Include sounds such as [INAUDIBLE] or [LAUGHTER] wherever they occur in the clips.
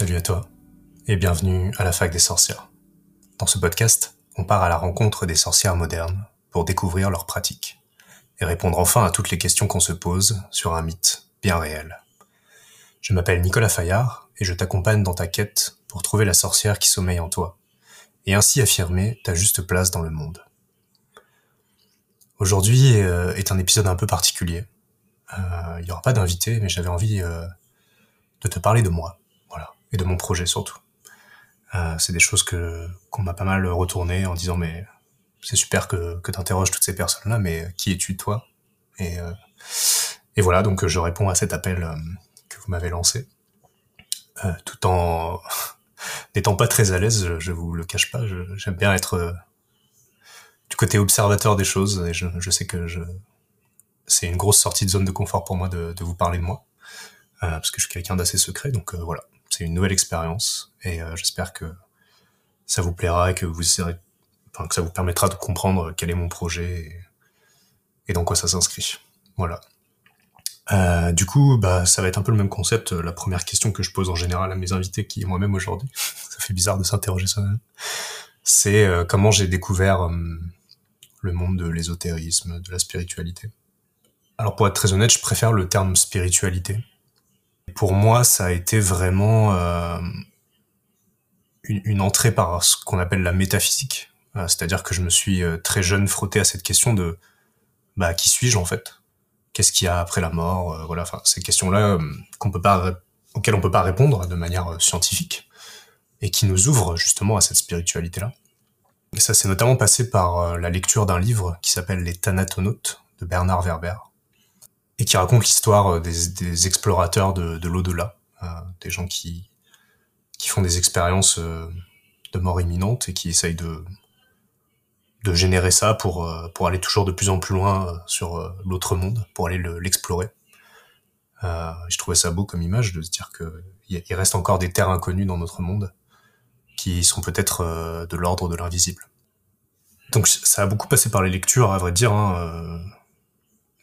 Salut à toi et bienvenue à la fac des sorcières. Dans ce podcast, on part à la rencontre des sorcières modernes pour découvrir leurs pratiques et répondre enfin à toutes les questions qu'on se pose sur un mythe bien réel. Je m'appelle Nicolas Fayard et je t'accompagne dans ta quête pour trouver la sorcière qui sommeille en toi et ainsi affirmer ta juste place dans le monde. Aujourd'hui euh, est un épisode un peu particulier. Euh, il n'y aura pas d'invité, mais j'avais envie euh, de te parler de moi, et de mon projet surtout. c'est des choses que qu'on m'a pas mal retourné en disant mais c'est super que, que tu interroges toutes ces personnes-là, mais qui es-tu toi? Et, et voilà, donc je réponds à cet appel que vous m'avez lancé, tout en [LAUGHS] n'étant pas très à l'aise, je, vous le cache pas, j'aime bien être du côté observateur des choses. Et je, sais que je, c'est une grosse sortie de zone de confort pour moi de, vous parler de moi, euh, parce que je suis quelqu'un d'assez secret. Donc euh, voilà, c'est une nouvelle expérience et euh, j'espère que ça vous plaira et que vous serez, enfin, que ça vous permettra de comprendre quel est mon projet et, dans quoi ça s'inscrit. Voilà. du coup, bah, ça va être un peu le même concept. La première question que je pose en général à mes invités, qui moi-même aujourd'hui, [LAUGHS] ça fait bizarre de s'interroger soi-même, c'est comment j'ai découvert le monde de l'ésotérisme, de la spiritualité. Alors pour être très honnête, je préfère le terme spiritualité. Pour moi, ça a été vraiment euh, une, entrée par ce qu'on appelle la métaphysique. Euh, c'est-à-dire que je me suis euh, très jeune frotté à cette question de bah, qui suis-je en fait? Qu'est-ce qu'il y a après la mort? Voilà, enfin ces questions-là auxquelles on peut pas répondre de manière scientifique et qui nous ouvrent justement à cette spiritualité-là. Et ça s'est notamment passé par la lecture d'un livre qui s'appelle Les Thanatonautes de Bernard Werber et qui raconte l'histoire euh, des, explorateurs de, l'au-delà, euh, des gens qui, qui font des expériences de mort imminente et qui essayent de, de générer ça pour, pour aller toujours de plus en plus loin sur l'autre monde, pour aller l'explorer. je trouvais ça beau comme image de se dire qu'il reste encore des terres inconnues dans notre monde qui sont peut-être euh, de l'ordre de l'invisible. Donc ça a beaucoup passé par les lectures, à vrai dire. Hein, euh,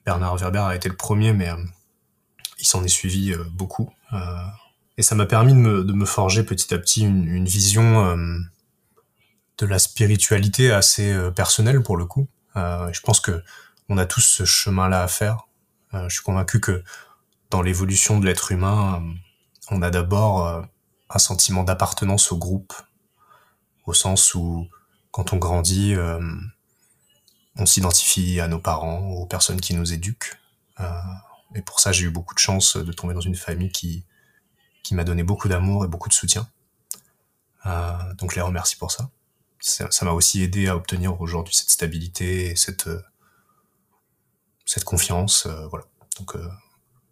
Bernard Werber a été le premier, mais euh, il s'en est suivi beaucoup. et ça m'a permis de me, forger petit à petit une, vision de la spiritualité assez personnelle pour le coup. je pense que on a tous ce chemin-là à faire. je suis convaincu que dans l'évolution de l'être humain, on a d'abord un sentiment d'appartenance au groupe, au sens où quand on grandit, euh, on s'identifie à nos parents, aux personnes qui nous éduquent. Euh, et pour ça, j'ai eu beaucoup de chance de tomber dans une famille qui, qui m'a donné beaucoup d'amour et beaucoup de soutien. Euh, donc les remercie pour ça. Ça m'a aussi aidé à obtenir aujourd'hui cette stabilité et cette, cette confiance. voilà. Donc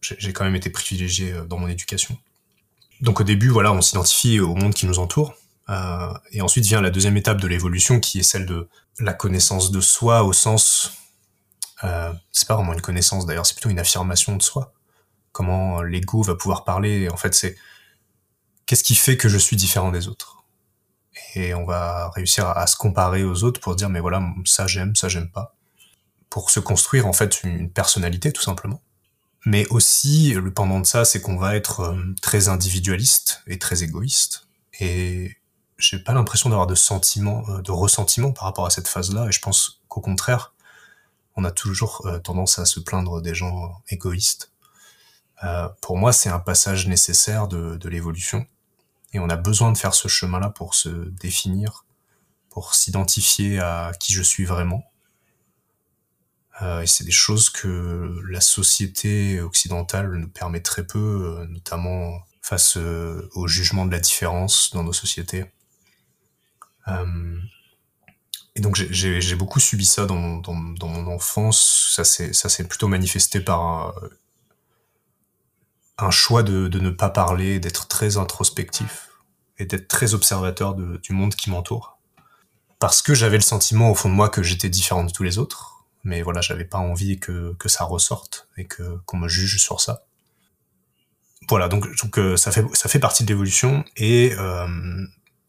j'ai quand même été privilégié dans mon éducation. Donc au début, voilà, on s'identifie au monde qui nous entoure. Euh, et ensuite vient la deuxième étape de l'évolution qui est celle de la connaissance de soi au sens... Euh, c'est pas vraiment une connaissance d'ailleurs, c'est plutôt une affirmation de soi. Comment l'ego va pouvoir parler, en fait c'est qu'est-ce qui fait que je suis différent des autres? Et on va réussir à, se comparer aux autres pour dire mais voilà, ça j'aime, ça j'aime pas. Pour se construire en fait une personnalité tout simplement. Mais aussi, le pendant de ça, c'est qu'on va être euh, très individualiste et très égoïste. Et j'ai pas l'impression d'avoir de sentiment, euh, de ressentiment par rapport à cette phase-là. Et je pense qu'au contraire, on a toujours euh, tendance à se plaindre des gens égoïstes. Euh, pour moi, c'est un passage nécessaire de, de l'évolution. Et on a besoin de faire ce chemin-là pour se définir, pour s'identifier à qui je suis vraiment. Euh, et c'est des choses que la société occidentale nous permet très peu, notamment face au jugement de la différence dans nos sociétés. Euh, et donc j'ai beaucoup subi ça dans, mon enfance. Ça s'est plutôt manifesté par un, choix de, ne pas parler, d'être très introspectif et d'être très observateur du monde qui m'entoure. Parce que j'avais le sentiment au fond de moi que j'étais différent de tous les autres, mais voilà, j'avais pas envie que, ça ressorte et que qu'on me juge sur ça. Voilà, donc, euh, ça fait ça fait partie de l'évolution et euh,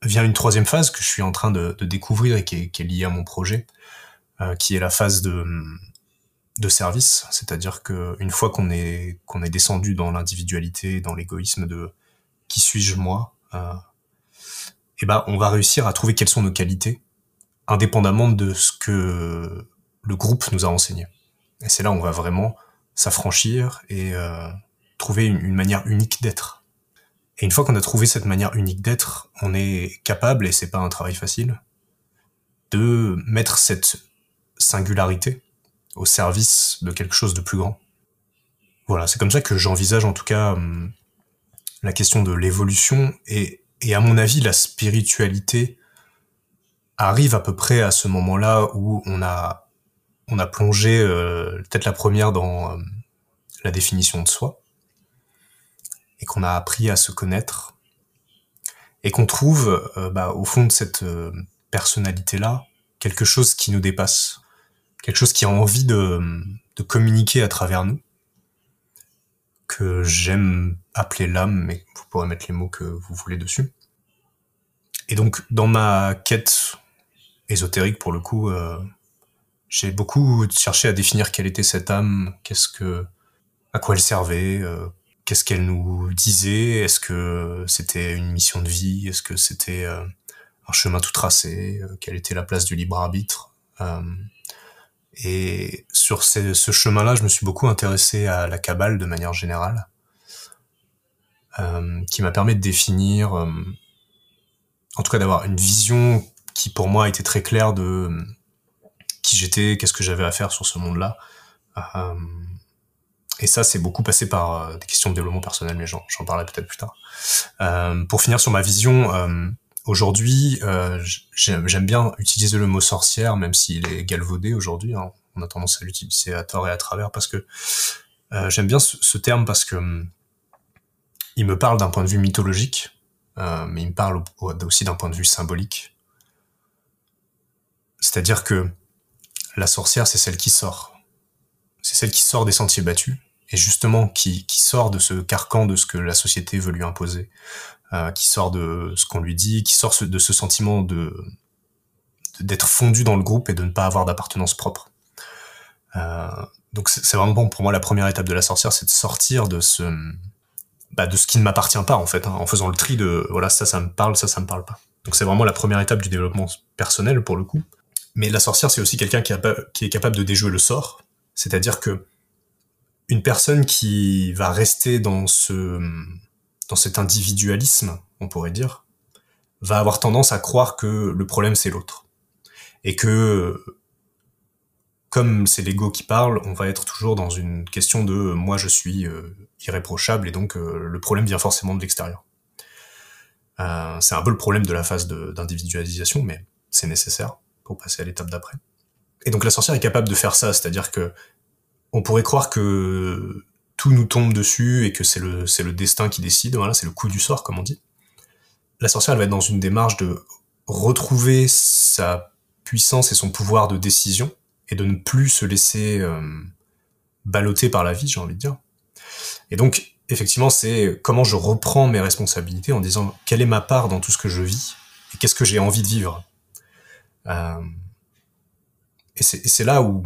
vient une troisième phase que je suis en train de, découvrir et qui est, liée à mon projet, euh, qui est la phase de, de service, c'est-à-dire que une fois qu'on est est descendu dans l'individualité, dans l'égoïsme de qui suis-je moi, euh, eh ben, on va réussir à trouver quelles sont nos qualités, indépendamment de ce que le groupe nous a enseigné. Et c'est là où on va vraiment s'affranchir et euh, trouver une, manière unique d'être. Et une fois qu'on a trouvé cette manière unique d'être, on est capable, et c'est pas un travail facile, de mettre cette singularité au service de quelque chose de plus grand. Voilà, c'est comme ça que j'envisage en tout cas hum, la question de l'évolution et, et à mon avis la spiritualité arrive à peu près à ce moment-là où on a on a plongé euh, peut-être la première dans euh, la définition de soi et qu'on a appris à se connaître et qu'on trouve euh, bah, au fond de cette personnalité là quelque chose qui nous dépasse quelque chose qui a envie de, de communiquer à travers nous que j'aime appeler l'âme, mais vous pourrez mettre les mots que vous voulez dessus. Et donc, dans ma quête ésotérique, pour le coup, euh, j'ai beaucoup cherché à définir quelle était cette âme, qu'est-ce que, à quoi elle servait, euh, qu'est-ce qu'elle nous disait, est-ce que c'était une mission de vie, est-ce que c'était euh, un chemin tout tracé, quelle était la place du libre arbitre? Et sur ce, chemin-là, je me suis beaucoup intéressé à la Kabbale de manière générale, euh, qui m'a permis de définir, euh, en tout cas d'avoir une vision qui pour moi était très claire de euh, qui j'étais, qu'est-ce que j'avais à faire sur ce monde-là. Euh, et ça, c'est beaucoup passé par des questions de développement personnel, mais j'en parlerai peut-être plus tard. pour finir sur ma vision, Aujourd'hui, euh, j'aime bien utiliser le mot sorcière, même s'il est galvaudé aujourd'hui. Hein. On a tendance à l'utiliser à tort et à travers parce que euh, j'aime bien ce, terme parce que hum, il me parle d'un point de vue mythologique, euh, mais il me parle aussi d'un point de vue symbolique. C'est-à-dire que la sorcière, c'est celle qui sort. C'est celle qui sort des sentiers battus et justement qui, qui sort de ce carcan de ce que la société veut lui imposer, euh, qui sort de ce qu'on lui dit, qui sort de ce sentiment de d'être fondu dans le groupe et de ne pas avoir d'appartenance propre. Euh, donc c'est vraiment bon pour moi la première étape de la sorcière, c'est de sortir de ce bah, de ce qui ne m'appartient pas en fait, hein, en faisant le tri de voilà ça ça me parle, ça ça me parle pas. Donc c'est vraiment la première étape du développement personnel pour le coup. Mais la sorcière c'est aussi quelqu'un qui, qui est capable de déjouer le sort, c'est-à-dire que une personne qui va rester dans ce dans cet individualisme, on pourrait dire, va avoir tendance à croire que le problème c'est l'autre. Et que, comme c'est l'ego qui parle, on va être toujours dans une question de moi je suis euh, irréprochable et donc euh, le problème vient forcément de l'extérieur. Euh, c'est un peu le problème de la phase d'individualisation, mais c'est nécessaire pour passer à l'étape d'après. Et donc la sorcière est capable de faire ça, c'est-à-dire que on pourrait croire que tout nous tombe dessus et que c'est le, c'est le destin qui décide, voilà, c'est le coup du sort, comme on dit. La sorcière, va être dans une démarche de retrouver sa puissance et son pouvoir de décision et de ne plus se laisser euh, balloter par la vie, j'ai envie de dire. Et donc, effectivement, c'est comment je reprends mes responsabilités en disant quelle est ma part dans tout ce que je vis et qu'est-ce que j'ai envie de vivre? Euh, et c'est là où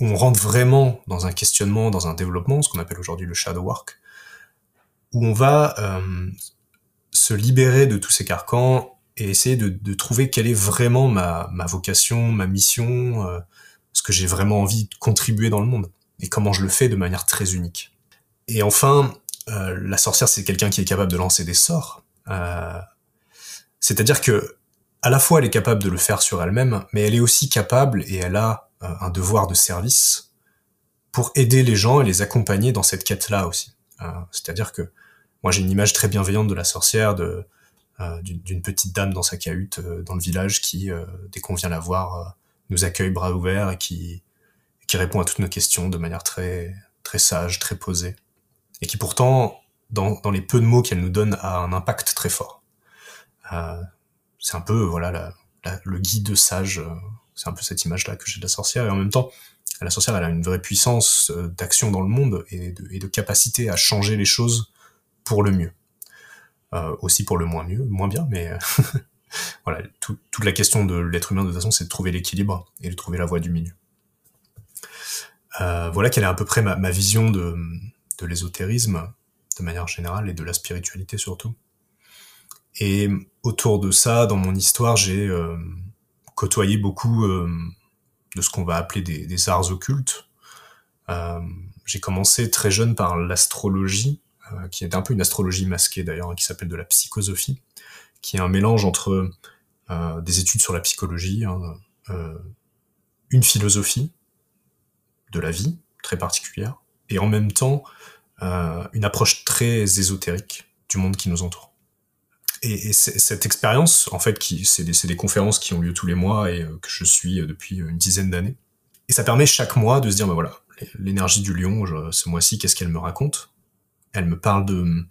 on rentre vraiment dans un questionnement, dans un développement, ce qu'on appelle aujourd'hui le shadow work, où on va euh, se libérer de tous ces carcans et essayer de, de trouver quelle est vraiment ma, ma vocation, ma mission, euh, ce que j'ai vraiment envie de contribuer dans le monde, et comment je le fais de manière très unique. Et enfin, euh, la sorcière, c'est quelqu'un qui est capable de lancer des sorts. Euh, c'est-à-dire que à la fois elle est capable de le faire sur elle-même, mais elle est aussi capable et elle a un devoir de service pour aider les gens et les accompagner dans cette quête-là aussi. Euh, c'est-à-dire que moi j'ai une image très bienveillante de la sorcière, euh, d'une petite dame dans sa cahute dans le village qui, dès qu'on vient la voir, nous accueille bras ouverts et qui qui répond à toutes nos questions de manière très très sage, très posée, et qui pourtant dans, dans les peu de mots qu'elle nous donne a un impact très fort. c'est un peu voilà le guide sage c'est un peu cette image-là que j'ai de la sorcière. Et en même temps, la sorcière, elle a une vraie puissance euh, d'action dans le monde et de, capacité à changer les choses pour le mieux. Euh, aussi pour le moins mieux, moins bien, mais euh, [LAUGHS] voilà, toute la question de l'être humain de toute façon, c'est de trouver l'équilibre et de trouver la voie du milieu. voilà quelle est à peu près ma, vision de, de l'ésotérisme de manière générale et de la spiritualité surtout. Et autour de ça, dans mon histoire, j'ai côtoyé beaucoup de ce qu'on va appeler des, arts occultes. j'ai commencé très jeune par l'astrologie, qui est un peu une astrologie masquée d'ailleurs, hein, qui s'appelle de la psychosophie, qui est un mélange entre des études sur la psychologie, hein, une philosophie de la vie très particulière, et en même temps euh, une approche très ésotérique du monde qui nous entoure. Et, cette expérience, en fait, qui c'est des, des, conférences qui ont lieu tous les mois et euh, que je suis depuis une dizaine d'années. Et ça permet chaque mois de se dire, bah voilà, l'énergie du lion, ce mois-ci, qu'est-ce qu'elle me raconte? Elle me parle de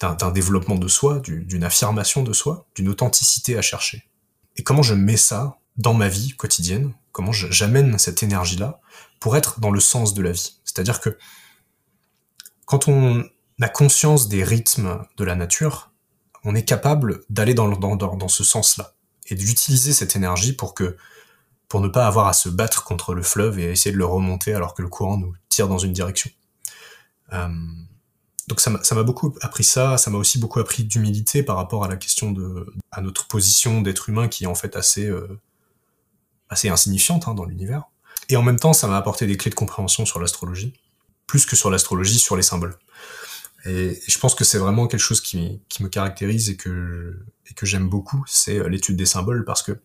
d'un développement de soi, d'une affirmation de soi, d'une authenticité à chercher. Et comment je mets ça dans ma vie quotidienne, comment j'amène cette énergie-là pour être dans le sens de la vie? C'est-à-dire que quand on a conscience des rythmes de la nature, on est capable d'aller dans, dans, ce sens-là et d'utiliser cette énergie pour que pour ne pas avoir à se battre contre le fleuve et à essayer de le remonter alors que le courant nous tire dans une direction. Euh, donc ça m'a beaucoup appris ça, ça m'a aussi beaucoup appris d'humilité par rapport à la question de à notre position d'être humain qui est en fait assez euh, insignifiante hein, dans l'univers. Et en même temps, ça m'a apporté des clés de compréhension sur l'astrologie, plus que sur l'astrologie, sur les symboles. Et je pense que c'est vraiment quelque chose qui, me caractérise et que, j'aime beaucoup, c'est euh, l'étude des symboles, parce que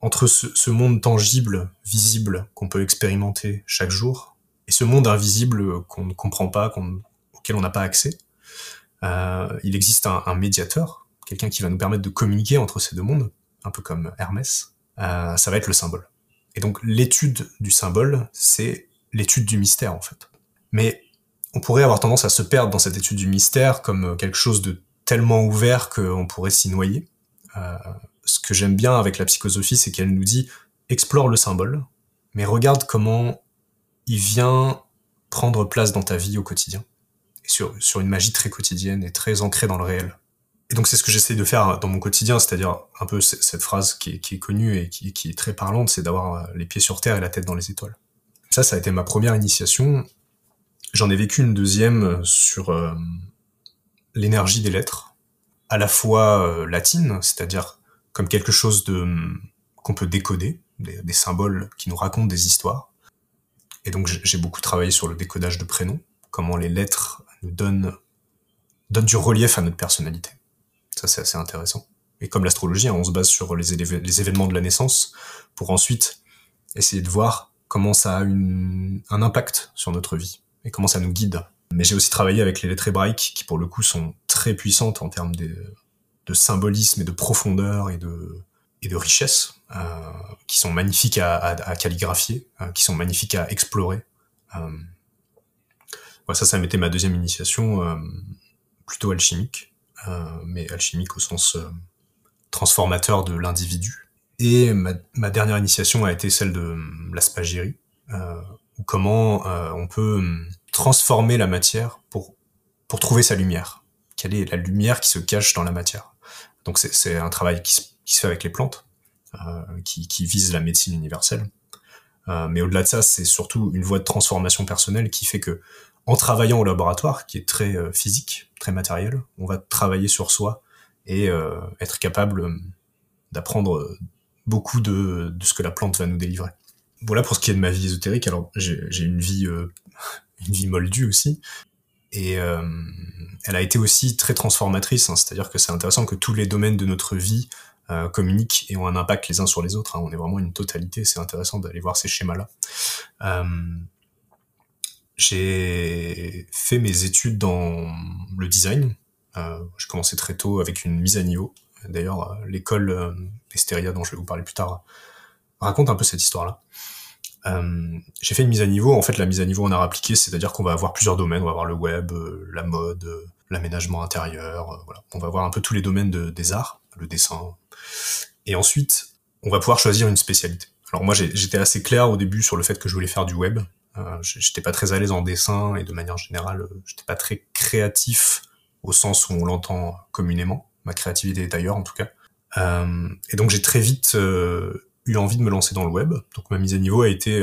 entre ce, monde tangible, visible, qu'on peut expérimenter chaque jour, et ce monde invisible qu'on ne comprend pas, auquel on n'a pas accès, euh, il existe un, médiateur, quelqu'un qui va nous permettre de communiquer entre ces deux mondes, un peu comme Hermès, euh, ça va être le symbole. Et donc l'étude du symbole, c'est l'étude du mystère en fait. Mais on pourrait avoir tendance à se perdre dans cette étude du mystère comme quelque chose de tellement ouvert qu'on pourrait s'y noyer. Euh, ce que j'aime bien avec la psychosophie, c'est qu'elle nous dit explore le symbole, mais regarde comment il vient prendre place dans ta vie au quotidien, et sur, sur une magie très quotidienne et très ancrée dans le réel. Et donc c'est ce que j'essaie de faire dans mon quotidien, c'est-à-dire un peu cette phrase qui est, connue et qui, est très parlante, c'est d'avoir euh, les pieds sur terre et la tête dans les étoiles. Ça, ça a été ma première initiation. J'en ai vécu une deuxième euh, sur euh, l'énergie des lettres, à la fois latine, c'est-à-dire comme quelque chose de qu'on peut décoder, des, des, symboles qui nous racontent des histoires. Et donc j'ai beaucoup travaillé sur le décodage de prénoms, comment les lettres nous donnent, donnent du relief à notre personnalité. Ça, c'est assez intéressant. Et comme l'astrologie, hein, on se base sur les, les, événements de la naissance pour ensuite essayer de voir comment ça a une, un impact sur notre vie et comment ça nous guide. Mais j'ai aussi travaillé avec les lettres hébraïques qui, pour le coup, sont très puissantes en termes de, symbolisme et de profondeur et de, richesse, euh, qui sont magnifiques à, calligraphier, euh, qui sont magnifiques à explorer. Euh, ça, ça m'était ma deuxième initiation, euh, plutôt alchimique. Mais alchimique au sens transformateur de l'individu. Et ma, dernière initiation a été celle de la spagyrie, comment on peut transformer la matière pour, pour trouver sa lumière. Quelle est la lumière qui se cache dans la matière? Donc c'est un travail qui se, fait avec les plantes, qui, qui, vise la médecine universelle. mais au-delà de ça, c'est surtout une voie de transformation personnelle qui fait que en travaillant au laboratoire, qui est très euh, physique, très matériel, on va travailler sur soi et euh, être capable euh, d'apprendre beaucoup de, ce que la plante va nous délivrer. Voilà pour ce qui est de ma vie ésotérique. Alors j'ai une vie [LAUGHS] une vie moldue aussi, et elle a été aussi très transformatrice. Hein, C'est-à-dire que c'est intéressant que tous les domaines de notre vie communiquent et ont un impact les uns sur les autres. Hein. On est vraiment une totalité. C'est intéressant d'aller voir ces schémas-là. J'ai fait mes études dans le design. Euh, j'ai commencé très tôt avec une mise à niveau. D'ailleurs, euh, l'école euh, Esteria, dont je vais vous parler plus tard, raconte un peu cette histoire-là. Euh, j'ai fait une mise à niveau. En fait, la mise à niveau en art appliqué, c'est-à-dire qu'on va avoir plusieurs domaines. On va avoir le web, euh, la mode, l'aménagement intérieur. voilà. On va avoir un peu tous les domaines de, des arts, le dessin. Et ensuite, on va pouvoir choisir une spécialité. Alors moi, j'étais assez clair au début sur le fait que je voulais faire du web. Euh, j'étais pas très à l'aise en dessin et de manière générale, euh, j'étais pas très créatif au sens où on l'entend communément. Ma créativité est ailleurs en tout cas. Euh, et donc j'ai très vite eu l'envie de me lancer dans le web. Donc ma mise à niveau a été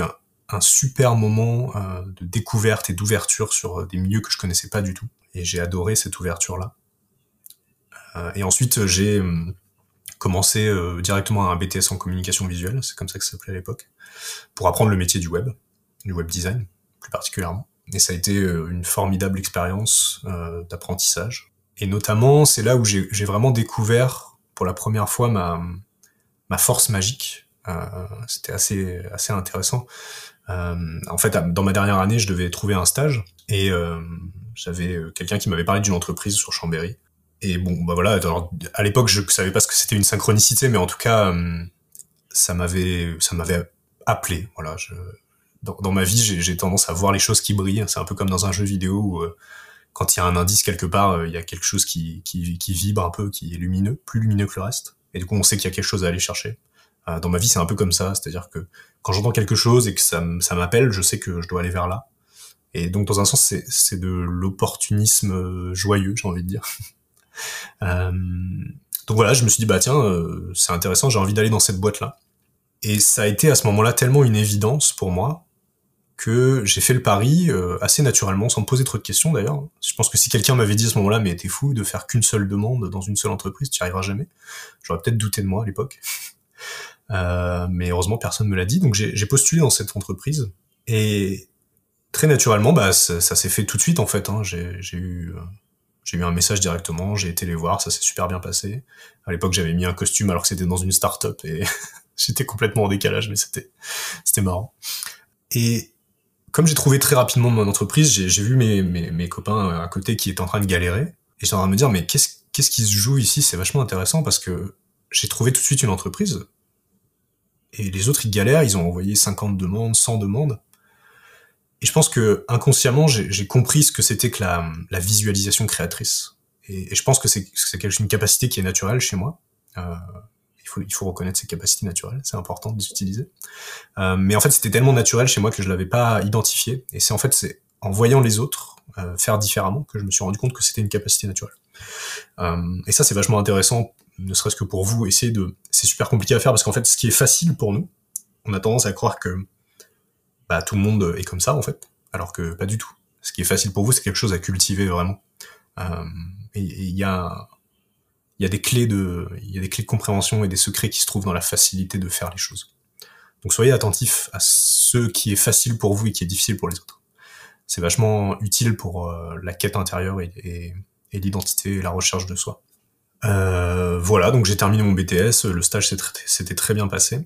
un, super moment de découverte et d'ouverture sur des milieux que je connaissais pas du tout. Et j'ai adoré cette ouverture-là. et ensuite, j'ai commencé directement un BTS en communication visuelle, c'est comme ça que ça s'appelait à l'époque, pour apprendre le métier du web, du web design plus particulièrement. Et ça a été une formidable expérience d'apprentissage. Et notamment, c'est là où j'ai vraiment découvert pour la première fois ma force magique. C'était assez, assez intéressant. en fait, dans ma dernière année, je devais trouver un stage et j'avais quelqu'un qui m'avait parlé d'une entreprise sur Chambéry et bon, bah voilà. à l'époque, je savais pas ce que c'était une synchronicité, mais en tout cas, euh, ça m'avait, ça m'avait appelé. Voilà. Dans, ma vie, j'ai tendance à voir les choses qui brillent. C'est un peu comme dans un jeu vidéo où euh, quand il y a un indice quelque part, euh, il y a quelque chose qui, qui, qui, vibre un peu, qui est lumineux, plus lumineux que le reste. Et du coup, on sait qu'il y a quelque chose à aller chercher. Dans ma vie, c'est un peu comme ça. C'est-à-dire que quand j'entends quelque chose et que ça, m'appelle, je sais que je dois aller vers là. Et donc, dans un sens, c'est de l'opportunisme joyeux, j'ai envie de dire. [LAUGHS] Euh, donc voilà, je me suis dit bah tiens, euh, c'est intéressant, j'ai envie d'aller dans cette boîte là. Et ça a été à ce moment-là tellement une évidence pour moi que j'ai fait le pari euh, assez naturellement, sans me poser trop de questions d'ailleurs. Je pense que si quelqu'un m'avait dit à ce moment-là, mais t'es fou de faire qu'une seule demande dans une seule entreprise, tu n'y arriveras jamais, j'aurais peut-être douté de moi à l'époque. Euh, mais heureusement, personne me l'a dit. Donc j'ai postulé dans cette entreprise et très naturellement, bah, ça, ça s'est fait tout de suite en fait. Hein. J'ai eu j'ai eu un message directement, j'ai été les voir, ça s'est super bien passé. À l'époque, j'avais mis un costume alors que c'était dans une start-up et [LAUGHS] j'étais complètement en décalage, mais c'était, c'était marrant. Et comme j'ai trouvé très rapidement mon entreprise, j'ai vu mes, mes, mes, copains à côté qui étaient en train de galérer et j'étais en train de me dire, mais qu'est-ce, qu'est-ce qui se joue ici? C'est vachement intéressant parce que j'ai trouvé tout de suite une entreprise et les autres, ils galèrent, ils ont envoyé 50 demandes, 100 demandes. Et je pense que inconsciemment, j'ai compris ce que c'était que la, la, visualisation créatrice. Et, je pense que c'est une capacité qui est naturelle chez moi. Euh, il, faut, il faut reconnaître ces capacités naturelles, c'est important de les utiliser. Euh, mais en fait, c'était tellement naturel chez moi que je l'avais pas identifié. Et c'est en fait, c'est en voyant les autres euh, faire différemment que je me suis rendu compte que c'était une capacité naturelle. Euh, et ça, c'est vachement intéressant, ne serait-ce que pour vous. Essayer de, c'est super compliqué à faire parce qu'en fait, ce qui est facile pour nous, on a tendance à croire que bah, tout le monde est comme ça en fait, alors que pas du tout. Ce qui est facile pour vous, c'est quelque chose à cultiver vraiment. Euh, et il y a des clés de y a des clés de compréhension et des secrets qui se trouvent dans la facilité de faire les choses. Donc soyez attentifs à ce qui est facile pour vous et qui est difficile pour les autres. C'est vachement utile pour euh, la quête intérieure et l'identité et la recherche de soi. Euh, voilà, donc j'ai terminé mon BTS, le stage s'était très bien passé.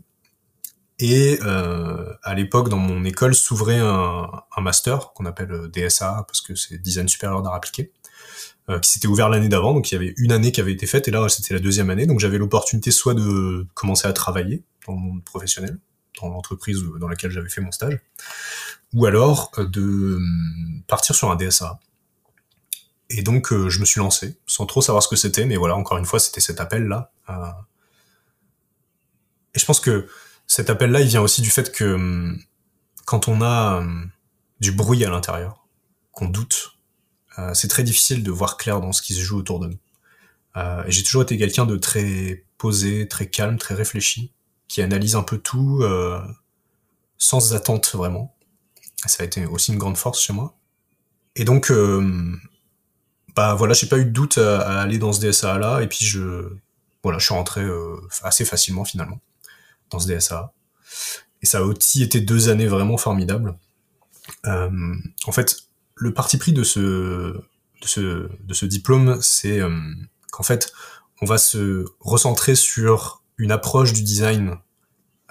Et euh, à l'époque, dans mon école, s'ouvrait un, master qu'on appelle euh, DSA, parce que c'est Design supérieur d'art appliqué, euh, qui s'était ouvert l'année d'avant. Donc il y avait une année qui avait été faite, et là c'était la deuxième année. Donc j'avais l'opportunité soit de commencer à travailler dans le monde professionnel, dans l'entreprise dans laquelle j'avais fait mon stage, ou alors euh, de hum, partir sur un DSA. Et donc euh, je me suis lancé, sans trop savoir ce que c'était, mais voilà, encore une fois, c'était cet appel-là. et je pense que cet appel-là, il vient aussi du fait que hum, quand on a hum, du bruit à l'intérieur, qu'on doute, euh, c'est très difficile de voir clair dans ce qui se joue autour de nous. Euh, et j'ai toujours été quelqu'un de très posé, très calme, très réfléchi, qui analyse un peu tout euh, sans attente vraiment. Ça a été aussi une grande force chez moi. Et donc, bah voilà, j'ai pas eu de doute à, à, aller dans ce DSA là, et puis je, voilà, je suis rentré assez facilement finalement dans ce DSA. Et ça a aussi été deux années vraiment formidables. Euh, en fait, le parti pris de ce, de ce, de ce diplôme, c'est euh, qu'en fait, on va se recentrer sur une approche du design.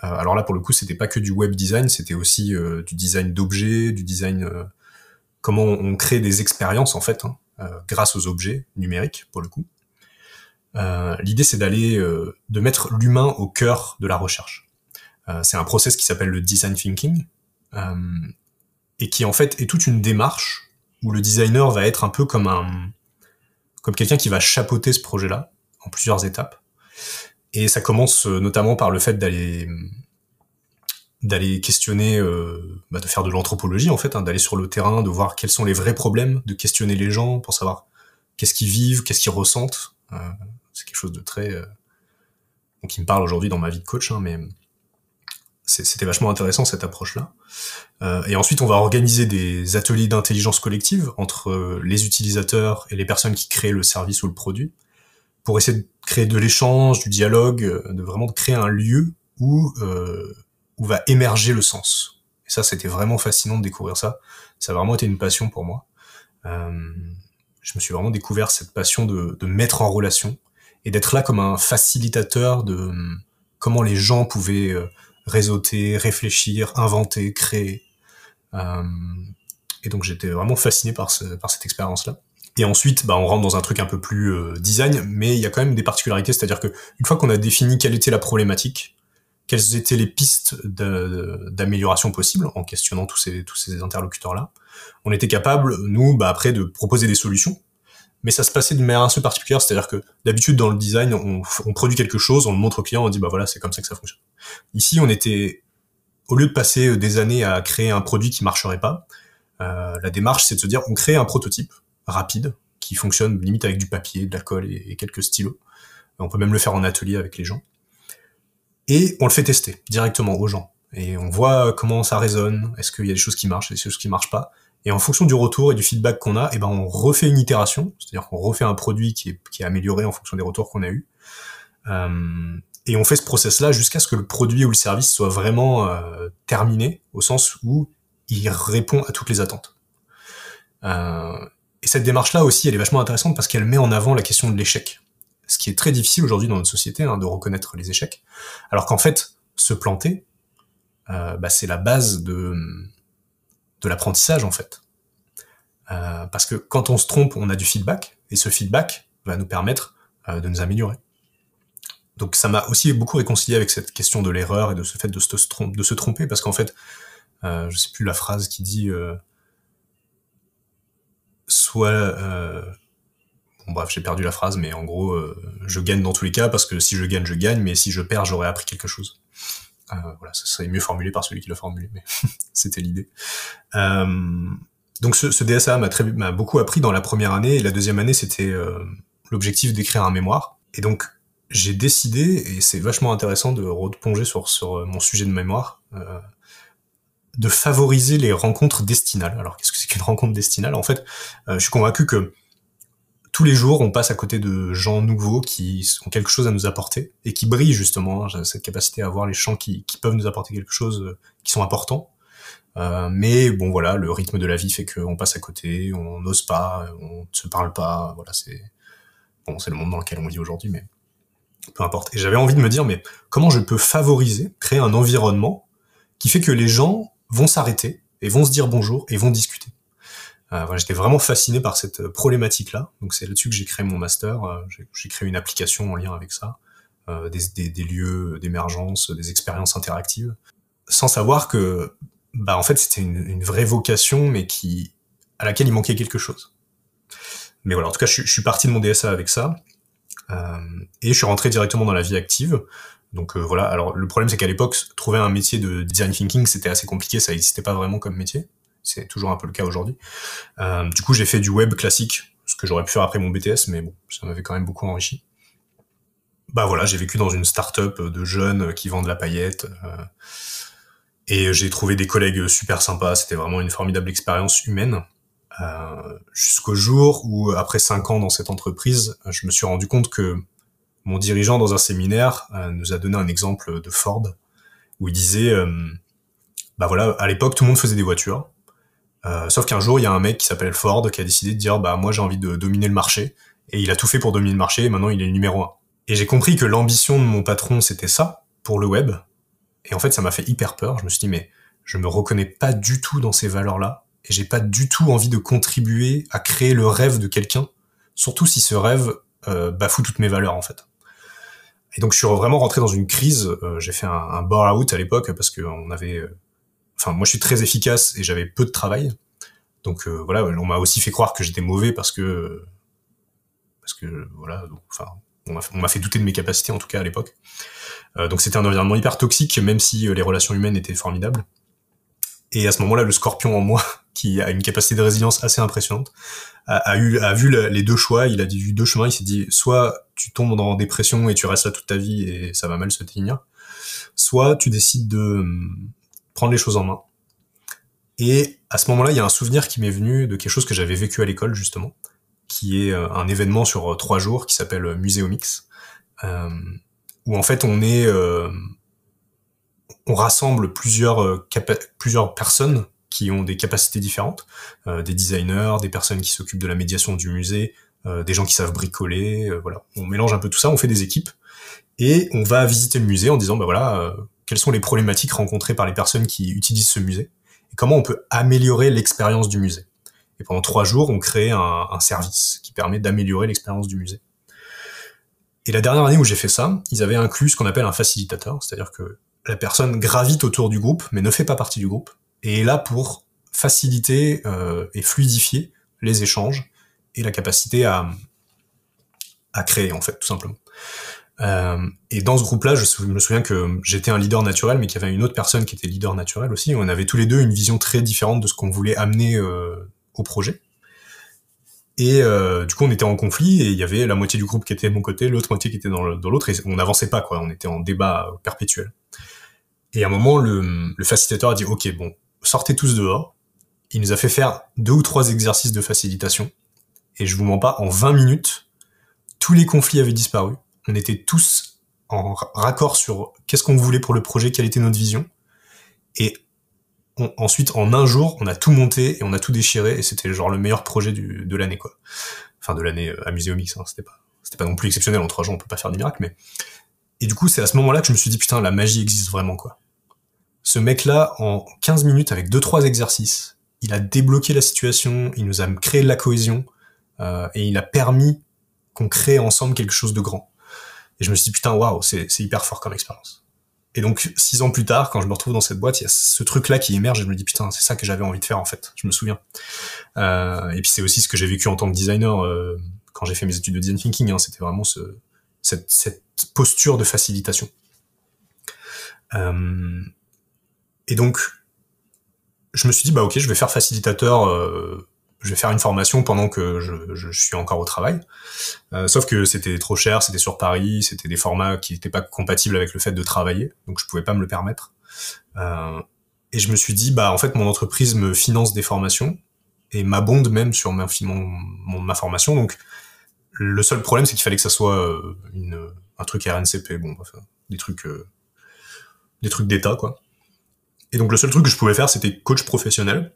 Euh, alors là, pour le coup, c'était pas que du web design, c'était aussi euh, du design d'objets, du design euh, comment on crée des expériences en fait, hein, grâce aux objets numériques pour le coup. Euh, l'idée, c'est d'aller, euh, de mettre l'humain au cœur de la recherche. Euh, c'est un process qui s'appelle le design thinking et qui en fait est toute une démarche où le designer va être un peu comme un, comme quelqu'un qui va chapeauter ce projet-là en plusieurs étapes. Et ça commence notamment par le fait d'aller d'aller questionner, euh, bah de faire de l'anthropologie en fait, hein, d'aller sur le terrain, de voir quels sont les vrais problèmes, de questionner les gens pour savoir qu'est-ce qu'ils vivent, qu'est-ce qu'ils ressentent. Euh, c'est quelque chose de très euh, qui me parle aujourd'hui dans ma vie de coach, hein, mais c'était vachement intéressant cette approche-là. Euh, et ensuite, on va organiser des ateliers d'intelligence collective entre les utilisateurs et les personnes qui créent le service ou le produit, pour essayer de créer de l'échange, du dialogue, de vraiment créer un lieu où où va émerger le sens. Et ça, c'était vraiment fascinant de découvrir ça. Ça a vraiment été une passion pour moi. Euh, je me suis vraiment découvert cette passion de, mettre en relation et d'être là comme un facilitateur de hum, comment les gens pouvaient euh, réseauter, réfléchir, inventer, créer. Euh, et donc j'étais vraiment fasciné par, ce, par cette expérience-là. Et ensuite, bah, on rentre dans un truc un peu plus euh, design, mais il y a quand même des particularités, c'est-à-dire que une fois qu'on a défini quelle était la problématique, quelles étaient les pistes d'amélioration possibles en questionnant tous ces, tous ces interlocuteurs-là. On était capable, nous, bah, après, de proposer des solutions, mais ça se passait d'une manière assez particulière, c'est-à-dire que d'habitude dans le design, on, produit quelque chose, on le montre au client, on dit bah voilà, c'est comme ça que ça fonctionne. Ici, on était, au lieu de passer des années à créer un produit qui marcherait pas, euh, la démarche c'est de se dire on crée un prototype rapide qui fonctionne limite avec du papier, de l'alcool et, et quelques stylos. On peut même le faire en atelier avec les gens et on le fait tester directement aux gens. Et on voit comment ça résonne, est-ce qu'il y a des choses qui marchent, des choses qui marchent pas? Et en fonction du retour et du feedback qu'on a, et eh ben on refait une itération, c'est-à-dire qu'on refait un produit qui est, qui est amélioré en fonction des retours qu'on a eu. Euh, et on fait ce process-là jusqu'à ce que le produit ou le service soit vraiment euh, terminé, au sens où il répond à toutes les attentes. Euh, et cette démarche-là aussi, elle est vachement intéressante parce qu'elle met en avant la question de l'échec ce qui est très difficile aujourd'hui dans notre société, hein, de reconnaître les échecs. Alors qu'en fait, se planter, euh, bah, c'est la base de, de l'apprentissage en fait. Euh, parce que quand on se trompe, on a du feedback, et ce feedback va nous permettre euh, de nous améliorer. Donc ça m'a aussi beaucoup réconcilié avec cette question de l'erreur et de ce fait de se, tromper, parce qu'en fait, euh, je sais plus la phrase qui dit euh, soit Bon, bref, j'ai perdu la phrase, mais en gros, euh, je gagne dans tous les cas parce que si je gagne, je gagne, mais si je perds, j'aurais appris quelque chose. Euh, voilà, ça serait mieux formulé par celui qui l'a formulé, mais [LAUGHS] c'était l'idée. Euh, donc ce, ce DSA m'a beaucoup appris dans la première année et la deuxième année c'était euh, l'objectif d'écrire un mémoire. Et donc j'ai décidé et c'est vachement intéressant de replonger sur sur mon sujet de mémoire. Euh, de favoriser les rencontres destinales. Alors qu'est-ce que c'est qu'une rencontre destinale? En fait, je suis convaincu que tous les jours, on passe à côté de gens nouveaux qui ont quelque chose à nous apporter et qui brillent justement. J'ai cette capacité à voir les champs qui, peuvent nous apporter quelque chose, euh, qui sont importants. Euh, mais bon, voilà, le rythme de la vie fait qu'on passe à côté, on n'ose pas, on ne se parle pas. Voilà, c'est bon, c'est le monde dans lequel on vit aujourd'hui, mais peu importe. Et j'avais envie de me dire, mais comment je peux favoriser, créer un environnement qui fait que les gens vont s'arrêter et vont se dire bonjour et vont discuter? Euh, j'étais vraiment fasciné par cette euh, problématique-là. Donc c'est là-dessus que j'ai créé mon master. Euh, j'ai créé une application en lien avec ça, des, des, lieux d'émergence, des expériences interactives, sans savoir que, bah en fait, c'était une, une, vraie vocation, mais qui à laquelle il manquait quelque chose. Mais voilà, en tout cas, je, je suis parti de mon DSA avec ça, et je suis rentré directement dans la vie active. Donc voilà. Alors le problème, c'est qu'à l'époque, trouver un métier de design thinking, c'était assez compliqué. Ça n'existait pas vraiment comme métier c'est toujours un peu le cas aujourd'hui. Euh, du coup, j'ai fait du web classique, ce que j'aurais pu faire après mon BTS, mais bon, ça m'avait quand même beaucoup enrichi. Bah voilà, j'ai vécu dans une start-up de jeunes qui vendent la paillette. Euh, et j'ai trouvé des collègues super sympas. C'était vraiment une formidable expérience humaine. Euh, jusqu'au jour où, après cinq ans dans cette entreprise, je me suis rendu compte que mon dirigeant dans un séminaire euh, nous a donné un exemple de Ford, où il disait, bah voilà, à l'époque tout le monde faisait des voitures, euh, sauf qu'un jour, il y a un mec qui s'appelle Ford qui a décidé de dire bah moi j'ai envie de dominer le marché et il a tout fait pour dominer le marché et maintenant il est numéro un. Et j'ai compris que l'ambition de mon patron c'était ça pour le web et en fait ça m'a fait hyper peur. Je me suis dit mais je me reconnais pas du tout dans ces valeurs-là et j'ai pas du tout envie de contribuer à créer le rêve de quelqu'un, surtout si ce rêve euh, bafoue toutes mes valeurs en fait. Et donc je suis vraiment rentré dans une crise. Euh, j'ai fait un, un bar out à l'époque parce qu'on avait euh, enfin moi je suis très efficace et j'avais peu de travail. Donc euh, voilà, on m'a aussi fait croire que j'étais mauvais parce que parce que voilà, enfin on m'a fait douter de mes capacités en tout cas à l'époque. Euh, donc c'était un environnement hyper toxique même si euh, les relations humaines étaient formidables. Et à ce moment-là, le scorpion en moi, [LAUGHS] qui a une capacité de résilience assez impressionnante, a, eu a vu les deux choix. Il a vu deux chemins. Il s'est dit soit tu tombes dans dépression et tu restes là toute ta vie et ça va mal se tenir, soit tu décides de prendre les choses en main. Et à ce moment-là, il y a un souvenir qui m'est venu de quelque chose que j'avais vécu à l'école justement, qui est un événement sur trois jours qui s'appelle Muséomix, euh, où en fait on est on rassemble plusieurs plusieurs personnes qui ont des capacités différentes, des designers, des personnes qui s'occupent de la médiation du musée, des gens qui savent bricoler, voilà. On mélange un peu tout ça, on fait des équipes et on va visiter le musée en disant bah voilà quelles sont les problématiques rencontrées par les personnes qui utilisent ce musée et comment on peut améliorer l'expérience du musée. Et pendant trois jours, on crée un, service qui permet d'améliorer l'expérience du musée. Et la dernière année où j'ai fait ça, ils avaient inclus ce qu'on appelle un facilitateur, c'est-à-dire que la personne gravite autour du groupe, mais ne fait pas partie du groupe, et est là pour faciliter euh, et fluidifier les échanges et la capacité à, à créer, en fait, tout simplement. Euh, et dans ce groupe-là, je me souviens que j'étais un leader naturel, mais qu'il y avait une autre personne qui était leader naturel aussi. On avait tous les deux une vision très différente de ce qu'on voulait amener euh, au projet. Et euh, du coup, on était en conflit et il y avait la moitié du groupe qui était de mon côté, l'autre moitié qui était dans l'autre, et on n'avançait pas, quoi. On était en débat perpétuel. Et à un moment, le, le facilitateur a dit, OK, bon, sortez tous dehors. Il nous a fait faire deux ou trois exercices de facilitation. Et je vous mens pas, en 20 minutes, tous les conflits avaient disparu on était tous en raccord sur qu'est-ce qu'on voulait pour le projet, quelle était notre vision. Et ensuite, en un jour, on a tout monté et on a tout déchiré et c'était genre le meilleur projet de l'année, quoi. Enfin, de l'année euh, à Muséomix, hein, c'était pas, c'était pas non plus exceptionnel. En trois jours, on peut pas faire des miracles, mais. Et du coup, c'est à ce moment-là que je me suis dit, putain, la magie existe vraiment, quoi. Ce mec-là, en 15 minutes, avec deux, trois exercices, il a débloqué la situation, il nous a créé de la cohésion, euh, et il a permis qu'on crée ensemble quelque chose de grand. Et je me suis dit, putain, waouh, c'est, hyper fort comme expérience. Et donc, six ans plus tard, quand je me retrouve dans cette boîte, il y a ce truc-là qui émerge et je me dis, putain, c'est ça que j'avais envie de faire, en fait. Je me souviens. Euh, et puis, c'est aussi ce que j'ai vécu en tant que designer euh, quand j'ai fait mes études de design thinking. Hein, c'était vraiment ce, cette, cette, posture de facilitation. Euh, et donc, je me suis dit, bah ok, je vais faire facilitateur euh, je vais faire une formation pendant que je, je suis encore au travail. Euh, sauf que c'était trop cher, c'était sur Paris, c'était des formats qui n'étaient pas compatibles avec le fait de travailler, donc je pouvais pas me le permettre. Euh, et je me suis dit, bah en fait, mon entreprise me finance des formations et m'abonde même sur ma, ma formation. Donc le seul problème, c'est qu'il fallait que ça soit euh, une, un truc RNCP, bon, enfin, des trucs, euh, des trucs d'État, quoi. Et donc le seul truc que je pouvais faire, c'était coach professionnel.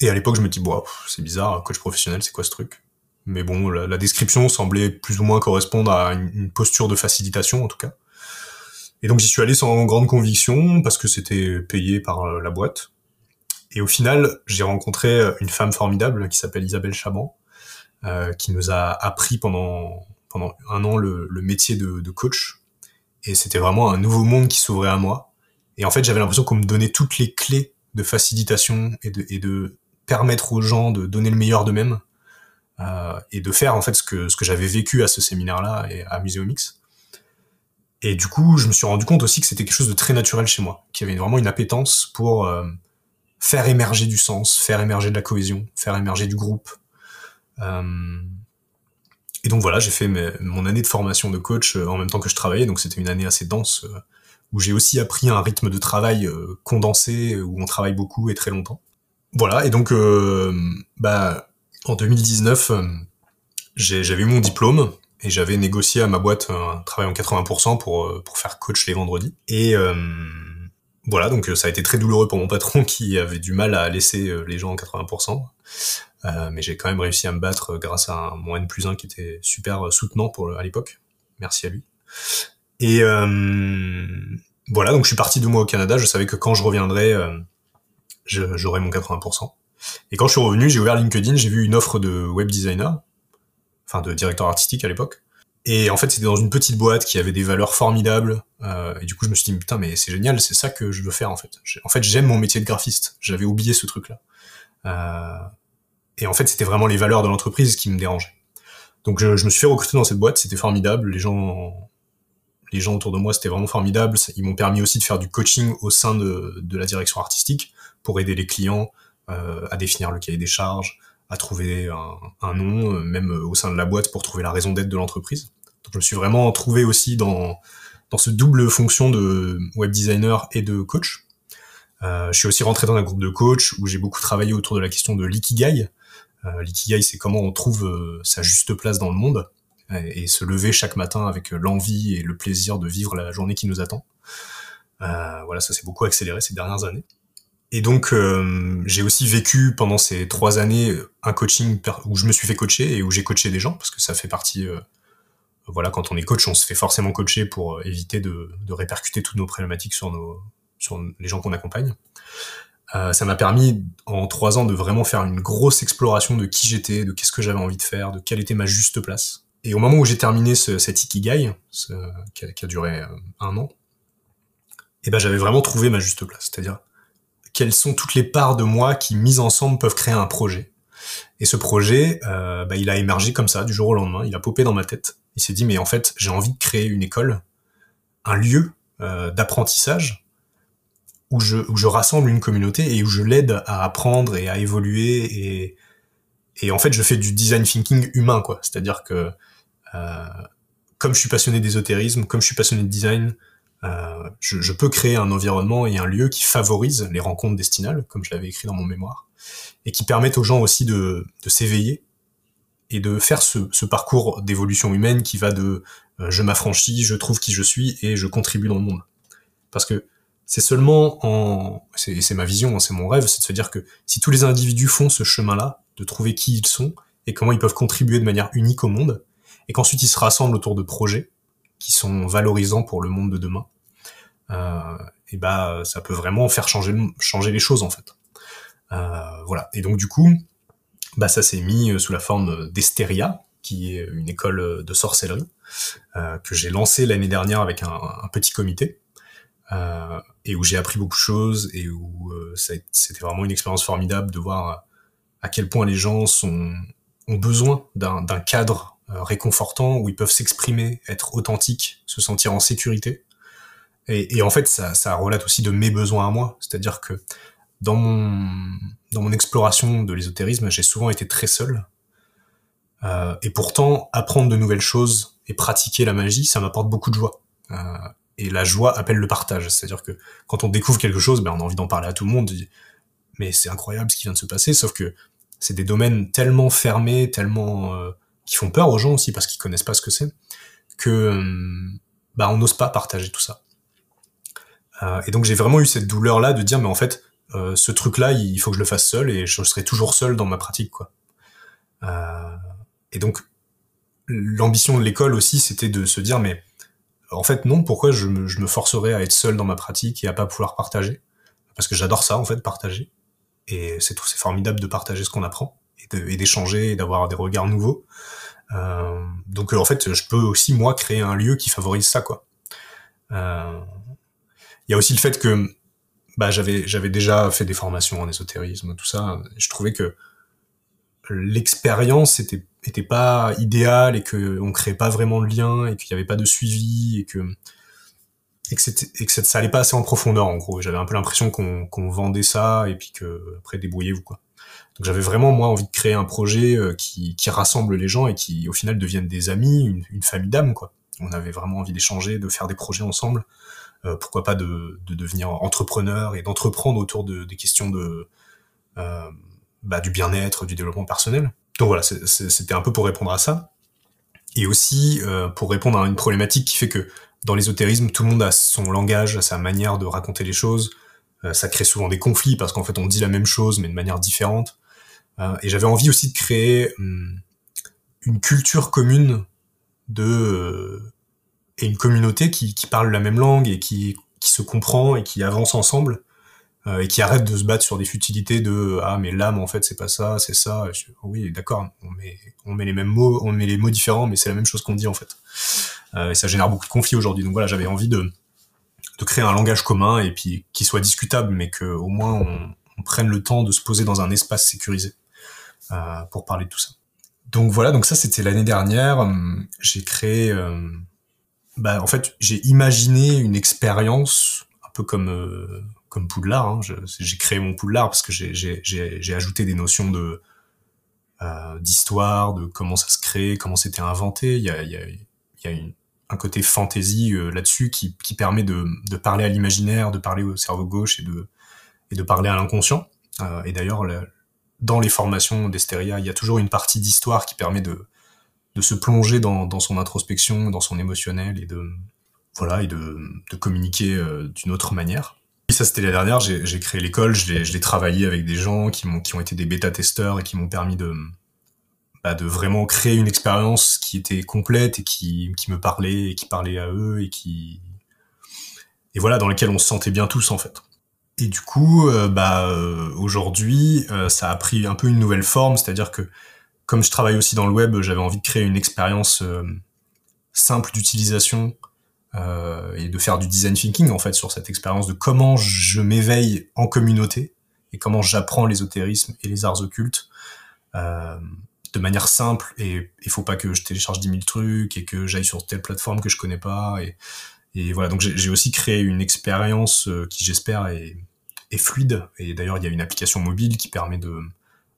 Et à l'époque, je me dis, bon, c'est bizarre, coach professionnel, c'est quoi ce truc? Mais bon, la, description semblait plus ou moins correspondre à une, posture de facilitation, en tout cas. Et donc, j'y suis allé sans grande conviction, parce que c'était payé par euh, la boîte. Et au final, j'ai rencontré euh, une femme formidable qui s'appelle Isabelle Chaban, euh, qui nous a appris pendant, pendant un an le, métier de, de coach. Et c'était vraiment un nouveau monde qui s'ouvrait à moi. Et en fait, j'avais l'impression qu'on me donnait toutes les clés de facilitation et de, et de permettre aux gens de donner le meilleur d'eux-mêmes euh, et de faire en fait ce que ce que j'avais vécu à ce séminaire-là et à Muséomix. Et du coup, je me suis rendu compte aussi que c'était quelque chose de très naturel chez moi, qu'il y avait vraiment une appétence pour euh, faire émerger du sens, faire émerger de la cohésion, faire émerger du groupe. Euh, et donc voilà, j'ai fait mon année de formation de coach en même temps que je travaillais, donc c'était une année assez dense où j'ai aussi appris un rythme de travail condensé, où on travaille beaucoup et très longtemps. Voilà, et donc, euh, bah, en 2019, euh, j'avais eu mon diplôme et j'avais négocié à ma boîte un travail en 80% pour, euh, pour faire coach les vendredis. Et voilà, donc ça a été très douloureux pour mon patron [LAUGHS] qui avait du mal à laisser les gens en 80%. mais j'ai quand même réussi à me battre grâce à mon N plus 1 qui était super soutenant pour à l'époque. Merci à lui. Et voilà, donc je suis parti deux mois au Canada. Je savais que quand je reviendrais, j'aurais mon 80%. Et quand je suis revenu, j'ai ouvert LinkedIn, j'ai vu une offre de web designer, enfin de directeur artistique à l'époque. Et en fait, c'était dans une petite boîte qui avait des valeurs formidables. Euh, et du coup, je me suis dit, putain, mais c'est génial, c'est ça que je veux faire en fait. En fait, j'aime mon métier de graphiste. J'avais oublié ce truc-là. Euh, et en fait, c'était vraiment les valeurs de l'entreprise qui me dérangeaient. Donc, je, je, me suis fait recruter dans cette boîte. C'était formidable. Les gens, les gens autour de moi, c'était vraiment formidable. Ils m'ont permis aussi de faire du coaching au sein de, de la direction artistique pour aider les clients euh, à définir le cahier des charges, à trouver un, un, nom, euh, même au sein de la boîte pour trouver la raison d'être de l'entreprise. Je me suis vraiment trouvé aussi dans dans ce double fonction de web designer et de coach. Euh, je suis aussi rentré dans un groupe de coach où j'ai beaucoup travaillé autour de la question de l'ikigai, L'ikigai, c'est comment on trouve sa juste place dans le monde et, se lever chaque matin avec l'envie et le plaisir de vivre la journée qui nous attend. voilà, ça s'est beaucoup accéléré ces dernières années. Et donc, euh, j'ai aussi vécu pendant ces trois années un coaching où je me suis fait coacher et où j'ai coaché des gens, parce que ça fait partie... Euh, voilà, quand on est coach, on se fait forcément coacher pour euh, éviter de, de répercuter toutes nos problématiques sur, nos, sur les gens qu'on accompagne. Euh, ça m'a permis en trois ans de vraiment faire une grosse exploration de qui j'étais, de qu'est-ce que j'avais envie de faire, de quelle était ma juste place. Et au moment où j'ai terminé ce, cet ikigai, ce, qui, a, qui, a, duré un an, et eh ben j'avais vraiment trouvé ma juste place. C'est-à-dire, quelles sont toutes les parts de moi qui, mises ensemble, peuvent créer un projet. Et ce projet, euh, bah, il a émergé comme ça, du jour au lendemain. Il a popé dans ma tête. Il s'est dit, mais en fait, j'ai envie de créer une école, un lieu euh, d'apprentissage où je, rassemble une communauté et où je l'aide à apprendre et à évoluer. Et, et en fait, je fais du design thinking humain, quoi. C'est-à-dire que euh, comme je suis passionné d'ésotérisme, comme je suis passionné de design, euh, je, je, peux créer un environnement et un lieu qui favorise les rencontres destinales, comme je l'avais écrit dans mon mémoire, et qui permettent aux gens aussi de, de s'éveiller et de faire ce, ce parcours d'évolution humaine qui va de euh, je m'affranchis, je trouve qui je suis et je contribue dans le monde. Parce que c'est seulement en... C'est ma vision, hein, c'est mon rêve, c'est de se dire que si tous les individus font ce chemin-là, de trouver qui ils sont et comment ils peuvent contribuer de manière unique au monde, et qu'ensuite ils se rassemblent autour de projets, qui sont valorisants pour le monde de demain, euh, et bah ça peut vraiment faire changer changer les choses en fait. Euh, voilà. Et donc du coup, bah ça s'est mis sous la forme d'Esteria, qui est une école de sorcellerie euh, que j'ai lancée l'année dernière avec un, petit comité euh, et où j'ai appris beaucoup de choses et où euh, c'était vraiment une expérience formidable de voir à quel point les gens ont besoin d'un cadre euh, réconfortant où ils peuvent s'exprimer, être authentiques, se sentir en sécurité. Et, en fait, ça, ça, relate aussi de mes besoins à moi. C'est-à-dire que dans mon, exploration de l'ésotérisme, j'ai souvent été très seul. Euh, et pourtant, apprendre de nouvelles choses et pratiquer la magie, ça m'apporte beaucoup de joie. Euh, et la joie appelle le partage. C'est-à-dire que quand on découvre quelque chose, ben, on a envie d'en parler à tout le monde. Mais c'est incroyable ce qui vient de se passer. Sauf que c'est des domaines tellement fermés, tellement euh, qui font peur aux gens aussi parce qu'ils connaissent pas ce que c'est, que euh, bah on n'ose pas partager tout ça. Euh, et donc j'ai vraiment eu cette douleur là de dire mais en fait euh, ce truc là il faut que je le fasse seul et je serai toujours seul dans ma pratique quoi. Et donc l'ambition de l'école aussi c'était de se dire mais en fait non pourquoi je me, je forcerais à être seul dans ma pratique et à pas pouvoir partager? Parce que j'adore ça en fait partager et c'est tout c'est formidable de partager ce qu'on apprend et d'échanger et d'avoir des regards nouveaux. Euh, donc en fait, je peux aussi moi créer un lieu qui favorise ça quoi. Euh, il y a aussi le fait que bah, j'avais j'avais déjà fait des formations en ésotérisme, tout ça. Je trouvais que l'expérience était était pas idéale et que on créait pas vraiment de lien et qu'il y avait pas de suivi et que et que, et que ça allait pas assez en profondeur en gros. J'avais un peu l'impression qu'on qu'on vendait ça et puis que après débrouillez-vous quoi. Donc j'avais vraiment moi envie de créer un projet euh, qui, rassemble les gens et qui au final deviennent des amis, une, famille d'âmes quoi. On avait vraiment envie d'échanger, de faire des projets ensemble. Euh, pourquoi pas de, de, devenir entrepreneur et d'entreprendre autour de, des questions de euh, bah, du bien-être, du développement personnel. Donc voilà, c'était un peu pour répondre à ça. Et aussi pour répondre à une problématique qui fait que dans l'ésotérisme, tout le monde a son langage, sa manière de raconter les choses. Euh, ça crée souvent des conflits parce qu'en fait on dit la même chose mais de manière différente. Euh, et j'avais envie aussi de créer hum, une culture commune de euh, et une communauté qui, qui, parle la même langue et qui, qui se comprend et qui avance ensemble et qui arrête de se battre sur des futilités de ah mais l'âme en fait c'est pas ça c'est ça oui d'accord on met on met les mêmes mots on met les mots différents mais c'est la même chose qu'on dit en fait. Et ça génère beaucoup de conflits aujourd'hui. Donc voilà j'avais envie de de créer un langage commun et puis qui soit discutable mais que au moins on, prenne le temps de se poser dans un espace sécurisé euh, pour parler de tout ça. Donc voilà, donc ça c'était l'année dernière. Hum, j'ai créé, euh, bah en fait j'ai imaginé une expérience un peu comme euh, comme Poudlard. Hein. J'ai créé mon Poudlard parce que j'ai ajouté des notions de d'histoire, de comment ça se crée, comment c'était inventé. Il y a, y a, y a une, un côté fantaisie euh, là-dessus qui, qui permet de, de parler à l'imaginaire, de parler au cerveau gauche et de et de parler à l'inconscient. Euh, et d'ailleurs dans les formations d'Esteria, il y a toujours une partie d'histoire qui permet de, de se plonger dans, dans son introspection, dans son émotionnel et de, voilà, et de, de communiquer euh, d'une autre manière. Et ça, c'était la dernière. J'ai créé l'école, je l'ai travaillé avec des gens qui, ont, qui ont été des bêta-testeurs et qui m'ont permis de, bah, de vraiment créer une expérience qui était complète et qui, qui me parlait et qui parlait à eux et qui et voilà dans lequel on se sentait bien tous en fait. Et du coup, euh, bah euh, aujourd'hui, euh, ça a pris un peu une nouvelle forme, c'est-à-dire que comme je travaille aussi dans le web, j'avais envie de créer une expérience simple d'utilisation et de faire du design thinking en fait sur cette expérience de comment je m'éveille en communauté et comment j'apprends l'ésotérisme et les arts occultes de manière simple et il faut pas que je télécharge 10 000 trucs et que j'aille sur telle plateforme que je connais pas et, voilà donc j'ai aussi créé une expérience qui j'espère est fluide. Et d'ailleurs, il y a une application mobile qui permet de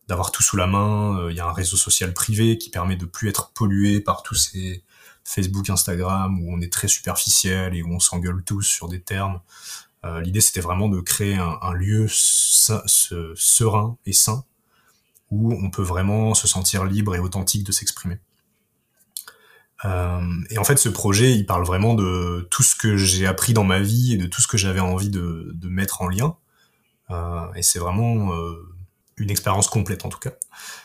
d'avoir tout sous la main. Euh, il y a un réseau social privé qui permet de plus être pollué par tous ces Facebook, Instagram où on est très superficiel et où on s'engueule tous sur des termes. Euh, L'idée, c'était vraiment de créer un, un lieu serein et sain où on peut vraiment se sentir libre et authentique de s'exprimer. Euh, et en fait, ce projet, il parle vraiment de tout ce que j'ai appris dans ma vie et de tout ce que j'avais envie de, mettre en lien. Euh, et c'est vraiment euh, une expérience complète en tout cas.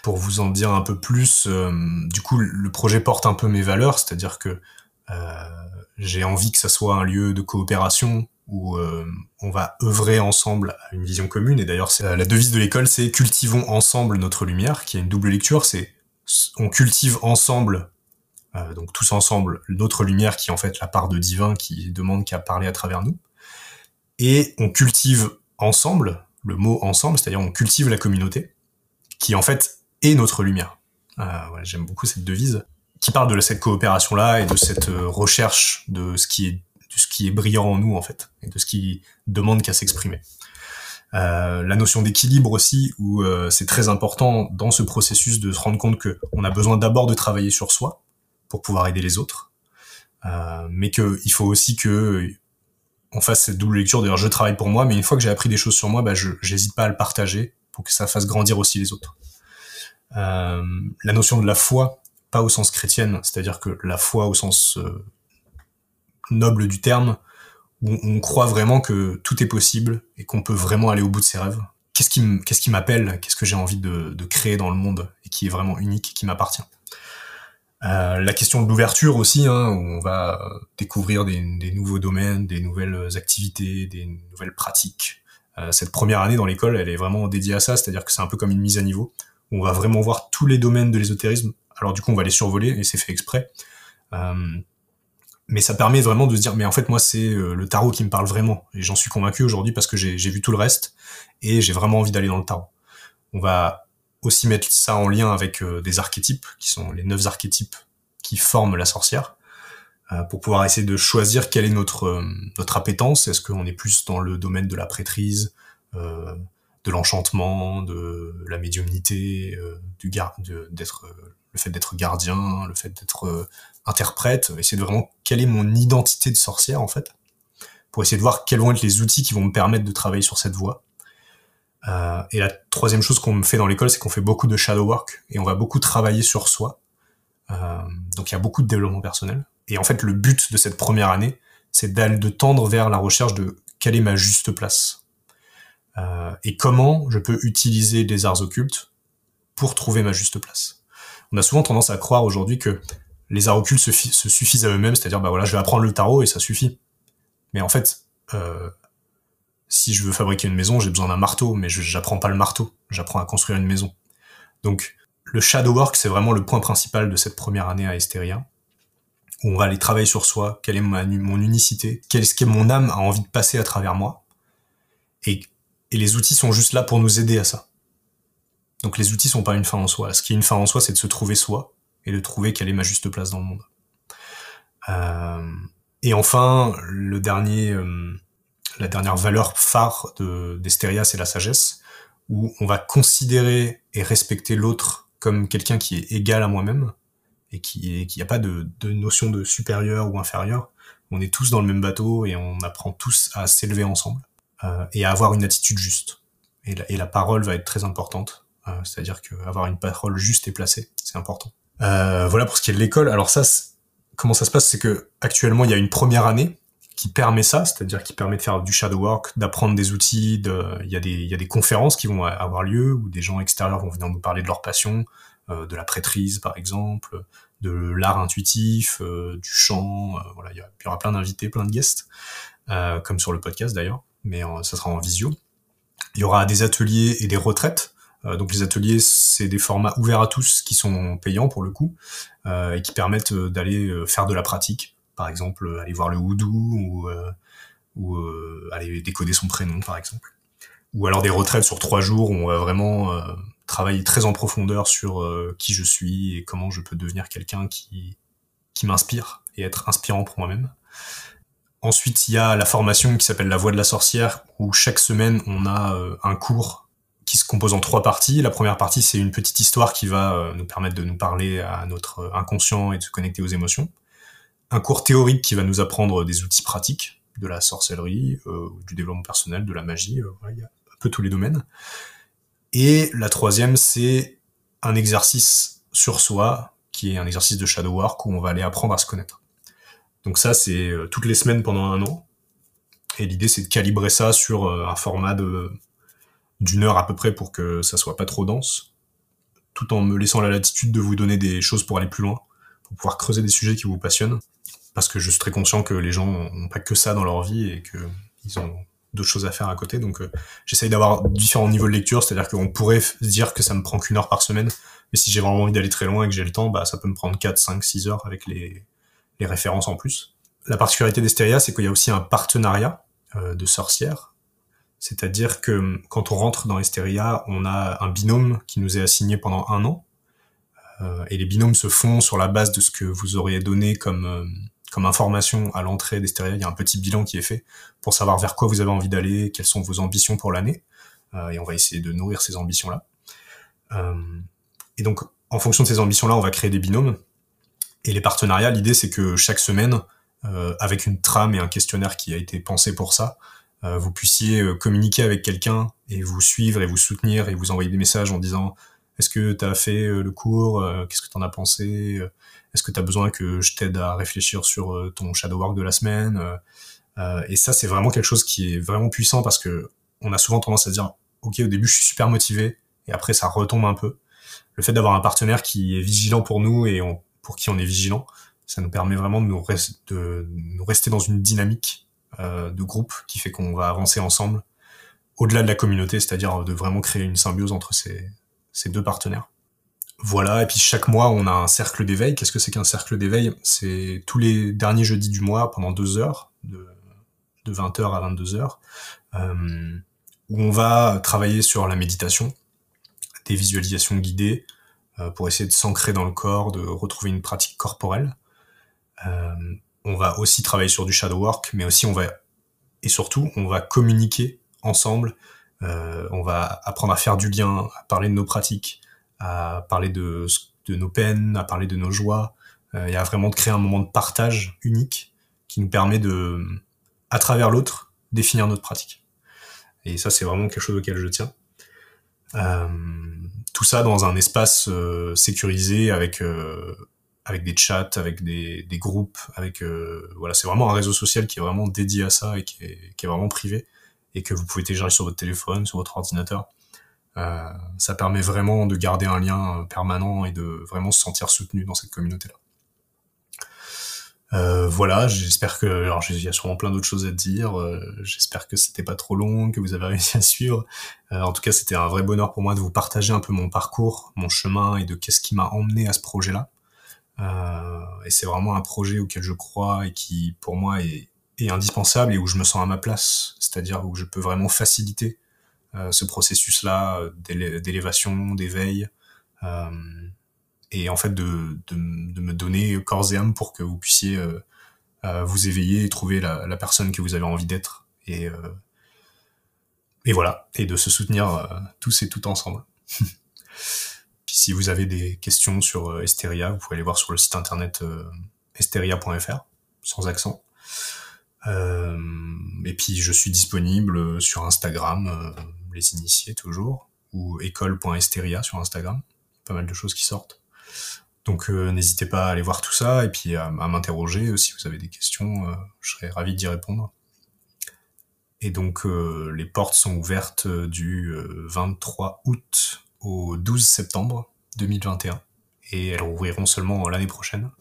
Pour vous en dire un peu plus, du coup, le projet porte un peu mes valeurs, c'est-à-dire que j'ai envie que ça soit un lieu de coopération où on va œuvrer ensemble à une vision commune. Et d'ailleurs, la devise de l'école, c'est cultivons ensemble notre lumière, qui a une double lecture. C'est on cultive ensemble, donc tous ensemble, notre lumière, qui est en fait la part de divin qui demande qu'à parler à travers nous. Et on cultive ensemble, le mot ensemble, c'est-à-dire on cultive la communauté, qui en fait est notre lumière. Euh, J'aime beaucoup cette devise, qui parle de cette coopération-là et de cette euh, recherche de ce qui est de ce qui est brillant en nous en fait, et de ce qui demande qu'à s'exprimer. Euh, la notion d'équilibre aussi, où euh, c'est très important dans ce processus de se rendre compte que on a besoin d'abord de travailler sur soi pour pouvoir aider les autres, euh, mais qu'il faut aussi que on fasse cette double lecture. D'ailleurs, je travaille pour moi, mais une fois que j'ai appris des choses sur moi, bah, je j'hésite pas à le partager pour que ça fasse grandir aussi les autres. Euh, la notion de la foi, pas au sens chrétienne, c'est-à-dire que la foi au sens euh, noble du terme, où on croit vraiment que tout est possible et qu'on peut vraiment aller au bout de ses rêves. Qu'est-ce qui m'appelle Qu'est-ce que j'ai envie de, de créer dans le monde et qui est vraiment unique, qui m'appartient? Euh, la question de l'ouverture aussi, hein, où on va découvrir des, des, nouveaux domaines, des nouvelles activités, des nouvelles pratiques. Euh, cette première année dans l'école, elle est vraiment dédiée à ça, c'est-à-dire que c'est un peu comme une mise à niveau, où on va vraiment voir tous les domaines de l'ésotérisme. Alors du coup, on va les survoler, et c'est fait exprès. Euh, mais ça permet vraiment de se dire, mais en fait, moi, c'est euh, le tarot qui me parle vraiment. Et j'en suis convaincu aujourd'hui parce que j'ai vu tout le reste, et j'ai vraiment envie d'aller dans le tarot. On va aussi mettre ça en lien avec euh, des archétypes, qui sont les neuf archétypes qui forment la sorcière, euh, pour pouvoir essayer de choisir quelle est notre notre appétence. Est-ce qu'on est plus dans le domaine de la prêtrise, de l'enchantement, de la médiumnité, du d'être le fait d'être gardien, le fait d'être interprète, essayer de vraiment quelle est mon identité de sorcière en fait, pour essayer de voir quels vont être les outils qui vont me permettre de travailler sur cette voie euh, et la troisième chose qu'on fait dans l'école, c'est qu'on fait beaucoup de shadow work et on va beaucoup travailler sur soi. Euh, donc il y a beaucoup de développement personnel. Et en fait, le but de cette première année, c'est d'aller de tendre vers la recherche de quelle est ma juste place euh, et comment je peux utiliser les arts occultes pour trouver ma juste place. On a souvent tendance à croire aujourd'hui que les arts occultes se, se suffisent à eux-mêmes, c'est-à-dire bah voilà, je vais apprendre le tarot et ça suffit. Mais en fait, euh, si je veux fabriquer une maison, j'ai besoin d'un marteau, mais j'apprends pas le marteau, j'apprends à construire une maison. Donc le shadow work, c'est vraiment le point principal de cette première année à Esteria, où on va aller travailler sur soi, quelle est mon unicité, qu'est-ce que mon âme a envie de passer à travers moi, et, et les outils sont juste là pour nous aider à ça. Donc les outils sont pas une fin en soi. Ce qui est une fin en soi, c'est de se trouver soi et de trouver quelle est ma juste place dans le monde. Euh, et enfin, le dernier, euh, la dernière valeur phare de d'Esteria, c'est la sagesse, où on va considérer et respecter l'autre comme quelqu'un qui est égal à moi-même et qui qui a pas de, de notion de supérieur ou inférieur. On est tous dans le même bateau et on apprend tous à s'élever ensemble euh, et à avoir une attitude juste. Et la, et la, parole va être très importante. c'est-à-dire qu'avoir une parole juste et placée, c'est important. Voilà pour ce qui est de l'école. Alors ça, comment ça se passe, c'est que actuellement il y a une première année qui permet ça, c'est-à-dire qui permet de faire du shadow work, d'apprendre des outils, il y a des, il y conférences qui vont avoir lieu où des gens extérieurs vont venir nous parler de leur passion, euh, de la prêtrise par exemple, de l'art intuitif, euh, du chant, euh, voilà, il y, aura plein d'invités, plein de guests, comme sur le podcast d'ailleurs, mais ça sera en visio. Il y aura des ateliers et des retraites. donc les ateliers, c'est des formats ouverts à tous qui sont payants pour le coup et qui permettent d'aller faire de la pratique, par exemple euh, aller voir le houdou ou, euh, euh, aller décoder son prénom par exemple. Ou alors des retraites sur trois jours où on va vraiment travailler très en profondeur sur qui je suis et comment je peux devenir quelqu'un qui, qui m'inspire et être inspirant pour moi-même. Ensuite, il y a la formation qui s'appelle La Voix de la Sorcière, où chaque semaine, on a un cours qui se compose en trois parties. La première partie, c'est une petite histoire qui va nous permettre de nous parler à notre inconscient et de se connecter aux émotions un cours théorique qui va nous apprendre des outils pratiques de la sorcellerie, euh, du développement personnel, de la magie, euh, il y a un peu tous les domaines. Et la troisième, c'est un exercice sur soi, qui est un exercice de shadow work où on va aller apprendre à se connaître. Donc ça, c'est euh, toutes les semaines pendant un an. Et l'idée, c'est de calibrer ça sur un format de d'une heure à peu près pour que ça soit pas trop dense, tout en me laissant la latitude de vous donner des choses pour aller plus loin, pour pouvoir creuser des sujets qui vous passionnent parce que je suis très conscient que les gens n'ont pas que ça dans leur vie et qu'ils ont d'autres choses à faire à côté. Donc euh, j'essaye d'avoir différents niveaux de lecture, c'est-à-dire qu'on pourrait dire que ça me prend qu'une heure par semaine, mais si j'ai vraiment envie d'aller très loin et que j'ai le temps, bah ça peut me prendre 4, 5, 6 heures avec les, les références en plus. La particularité d'Esteria, c'est qu'il y a aussi un partenariat euh, de sorcières, c'est-à-dire que quand on rentre dans Esteria, on a un binôme qui nous est assigné pendant un an, euh, et les binômes se font sur la base de ce que vous auriez donné comme euh, information à l'entrée d'Esteria, il y a un petit bilan qui est fait pour savoir vers quoi vous avez envie d'aller, quelles sont vos ambitions pour l'année, euh, et on va essayer de nourrir ces ambitions-là. Euh, et donc, en fonction de ces ambitions-là, on va créer des binômes. Et les partenariats, l'idée, c'est que chaque semaine, euh, avec une trame et un questionnaire qui a été pensé pour ça, euh, vous puissiez euh, communiquer avec quelqu'un et vous suivre et vous soutenir et vous envoyer des messages en disant est-ce que tu as fait euh, le cours Qu'est-ce que tu en as pensé est-ce que tu as besoin que je t'aide à réfléchir sur euh, ton shadow work de la semaine euh, euh, Et ça, c'est vraiment quelque chose qui est vraiment puissant parce que on a souvent tendance à dire, ok, au début, je suis super motivé, et après, ça retombe un peu. Le fait d'avoir un partenaire qui est vigilant pour nous et pour qui on est vigilant, ça nous permet vraiment de nous, de nous rester dans une dynamique de groupe qui fait qu'on va avancer ensemble au-delà de la communauté, c'est-à-dire de vraiment créer une symbiose entre ces, ces deux partenaires. Voilà, et puis chaque mois, on a un cercle d'éveil. Qu'est-ce que c'est qu'un cercle d'éveil? C'est tous les derniers jeudis du mois, pendant deux heures, de, de 20h à 22h, euh, où on va travailler sur la méditation, des visualisations guidées, euh, pour essayer de s'ancrer dans le corps, de retrouver une pratique corporelle. Euh, on va aussi travailler sur du shadow work, mais aussi on va, et surtout, on va communiquer ensemble, euh, on va apprendre à faire du lien, à parler de nos pratiques, à parler de, nos peines, à parler de nos joies, euh, et à vraiment de créer un moment de partage unique qui nous permet de, à travers l'autre, définir notre pratique. Et ça, c'est vraiment quelque chose auquel je tiens. Euh, tout ça dans un espace euh, sécurisé avec euh, avec des chats, avec des, des groupes, avec euh, voilà, c'est vraiment un réseau social qui est vraiment dédié à ça et qui est, vraiment privé et que vous pouvez télécharger sur votre téléphone, sur votre ordinateur. Euh, ça permet vraiment de garder un lien euh, permanent et de vraiment se sentir soutenu dans cette communauté-là. Voilà, j'espère que, alors il y a sûrement plein d'autres choses à dire. J'espère que c'était pas trop long, que vous avez [LAUGHS] réussi à suivre. En tout cas, c'était un vrai bonheur pour moi de vous partager un peu mon parcours, mon chemin et de qu'est-ce qui m'a emmené à ce projet-là. Et c'est vraiment un projet auquel je crois et qui, pour moi, est, est indispensable et où je me sens à ma place. C'est-à-dire où je peux vraiment faciliter euh, ce processus-là euh, d'élévation, d'éveil, euh, et en fait de, de, de, me donner corps et âme pour que vous puissiez vous éveiller et trouver la, la, personne que vous avez envie d'être. Et, et voilà, et de se soutenir tous et toutes ensemble. [LAUGHS] Si vous avez des questions sur Esteria, vous pouvez aller voir sur le site internet esteria.fr, sans accent. Euh, et puis je suis disponible sur Instagram, les initiés toujours. ou école.esteria sur Instagram. Pas mal de choses qui sortent. Donc n'hésitez pas à aller voir tout ça et puis à, m'interroger si vous avez des questions, je serais ravi d'y répondre. Et donc les portes sont ouvertes du 23 août au 12 septembre 2021 et elles rouvriront seulement l'année prochaine.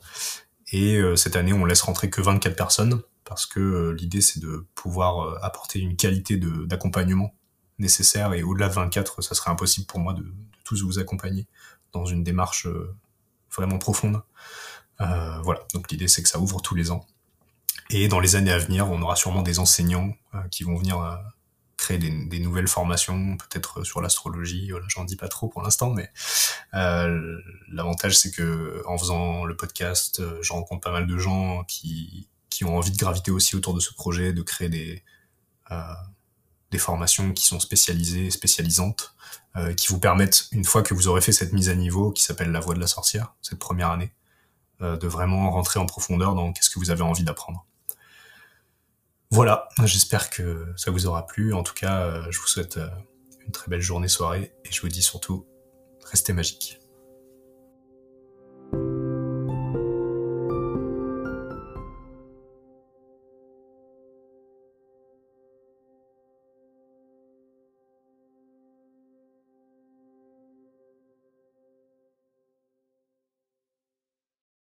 Et cette année, on laisse rentrer que 24 personnes parce que euh, l'idée c'est de pouvoir euh, apporter une qualité d'accompagnement nécessaire et au-delà de 24, ça serait impossible pour moi de, tous vous accompagner dans une démarche euh, vraiment profonde. voilà, donc l'idée c'est que ça ouvre tous les ans. Et dans les années à venir, on aura sûrement des enseignants qui vont venir créer des, nouvelles formations, peut-être sur l'astrologie. Voilà, j'en dis pas trop pour l'instant, mais l'avantage c'est que en faisant le podcast, je rencontre pas mal de gens qui qui ont envie de graviter aussi autour de ce projet, de créer des, euh, des formations qui sont spécialisées, spécialisantes, euh, qui vous permettent, une fois que vous aurez fait cette mise à niveau qui s'appelle la voie de la sorcière, cette première année, euh, de vraiment rentrer en profondeur dans qu'est-ce que vous avez envie d'apprendre. Voilà, j'espère que ça vous aura plu. En tout cas, je vous souhaite une très belle journée, soirée, et je vous dis surtout, restez magique.